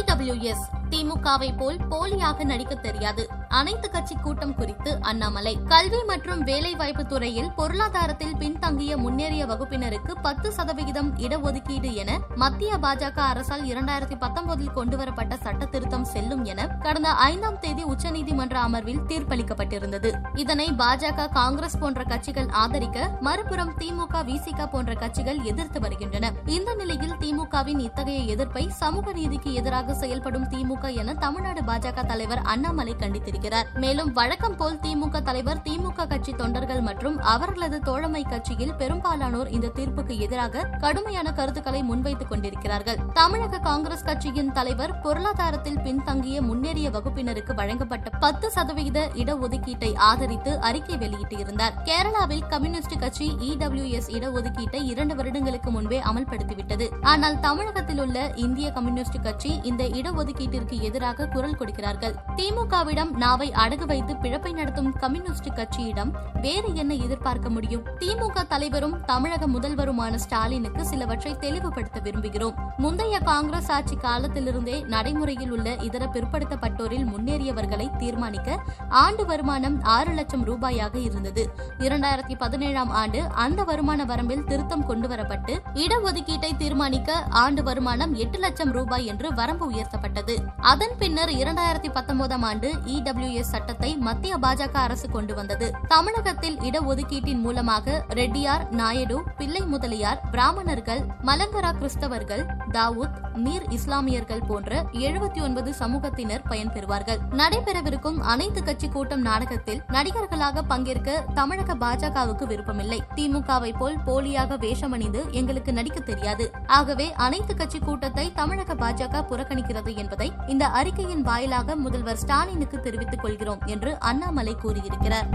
EWS திமுகவை போல் போலியாக நடிக்க தெரியாது. அனைத்து கட்சி கூட்டம் குறித்து அண்ணாமலை. கல்வி மற்றும் வேலைவாய்ப்பு துறையில் பொருளாதாரத்தில் பின்தங்கிய முன்னேறிய வகுப்பினருக்கு பத்து சதவிகிதம் இடஒதுக்கீடு என மத்திய பாஜக அரசால் இரண்டாயிரத்தி பத்தொன்பதில் கொண்டுவரப்பட்ட சட்ட திருத்தம் செல்லும் என கடந்த ஐந்தாம் தேதி உச்சநீதிமன்ற அமர்வில் தீர்ப்பளிக்கப்பட்டிருந்தது. இதனை பாஜக காங்கிரஸ் போன்ற கட்சிகள் ஆதரிக்க மறுபுறம் திமுக விசிக போன்ற கட்சிகள் எதிர்த்து வருகின்றன. இந்த நிலையில் திமுகவின் இத்தகைய எதிர்ப்பை சமூக நீதிக்கு எதிராக எதிராக செயல்படும் திமுக என தமிழ்நாடு பாஜக தலைவர் அண்ணாமலை கண்டித்திருக்கிறார். மேலும் வழக்கம் போல் திமுக தலைவர் திமுக கட்சி தொண்டர்கள் மற்றும் அவர்களது தோழமை கட்சியில் பெரும்பாலானோர் இந்த தீர்ப்புக்கு எதிராக கடுமையான கருத்துக்களை முன்வைத்துக் கொண்டிருக்கிறார்கள். தமிழக காங்கிரஸ் கட்சியின் தலைவர் பொருளாதாரத்தில் பின்தங்கிய முன்னேறிய வகுப்பினருக்கு வழங்கப்பட்ட பத்து சதவிகித இடஒதுக்கீட்டை ஆதரித்து அறிக்கை வெளியிட்டிருந்தார். கேரளாவில் கம்யூனிஸ்ட் கட்சி இடபிள்யூஎஸ் இடஒதுக்கீட்டை இரண்டு வருடங்களுக்கு முன்பே அமல்படுத்திவிட்டது. ஆனால் தமிழகத்தில் உள்ள இந்திய கம்யூனிஸ்ட் கட்சி இந்த அந்த இடஒதுக்கீட்டிற்கு எதிராக குரல் கொடுக்கிறார்கள். திமுகவிடம் நாவை அடகு வைத்து பிழப்பை நடத்தும் கம்யூனிஸ்ட் கட்சியிடம் வேறு என்ன எதிர்பார்க்க முடியும்? திமுக தலைவரும் தமிழக முதல்வருமான ஸ்டாலினுக்கு சிலவற்றை தெளிவுபடுத்த விரும்புகிறோம். முந்தைய காங்கிரஸ் ஆட்சி காலத்திலிருந்தே நடைமுறையில் உள்ள இதர பிற்படுத்தப்பட்டோரில் முன்னேறியவர்களை தீர்மானிக்க ஆண்டு வருமானம் ஆறு லட்சம் ரூபாயாக இருந்தது. இரண்டாயிரத்தி பதினேழாம் ஆண்டு அந்த வருமான வரம்பில் திருத்தம் கொண்டுவரப்பட்டு இடஒதுக்கீட்டை தீர்மானிக்க ஆண்டு வருமானம் எட்டு லட்சம் ரூபாய் என்று வரம்பு உயர்த்தப்பட்டது. அதன் பின்னர் இரண்டாயிரத்தி பத்தொன்பதாம் ஆண்டு இடபிள்யூஎஸ் சட்டத்தை மத்திய பாஜக அரசு கொண்டு வந்தது. தமிழகத்தில் இடஒதுக்கீட்டின் மூலமாக ரெட்டியார் நாயுடு பிள்ளை முதலியார் பிராமணர்கள் மலங்கரா கிறிஸ்தவர்கள் தாவூத் மீர் இஸ்லாமியர்கள் போன்ற எழுபத்தி ஒன்பது சமூகத்தினர் பயன்பெறுவார்கள். நடைபெறவிருக்கும் அனைத்து கட்சி கூட்டம் நாடகத்தில் நடிகர்களாக பங்கேற்க தமிழக பாஜகவுக்கு விருப்பமில்லை. திமுகவை போல் போலியாக வேஷமணிந்து எங்களுக்கு நடிக்க தெரியாது. ஆகவே அனைத்து கட்சி கூட்டத்தை தமிழக பாஜக புறக்கணி புறக்கணிக்கிறது என்பதை இந்த அறிக்கையின் வாயிலாக முதல்வர் ஸ்டாலினுக்கு தெரிவித்துக் கொள்கிறோம் என்று அண்ணாமலை கூறியிருக்கிறார்.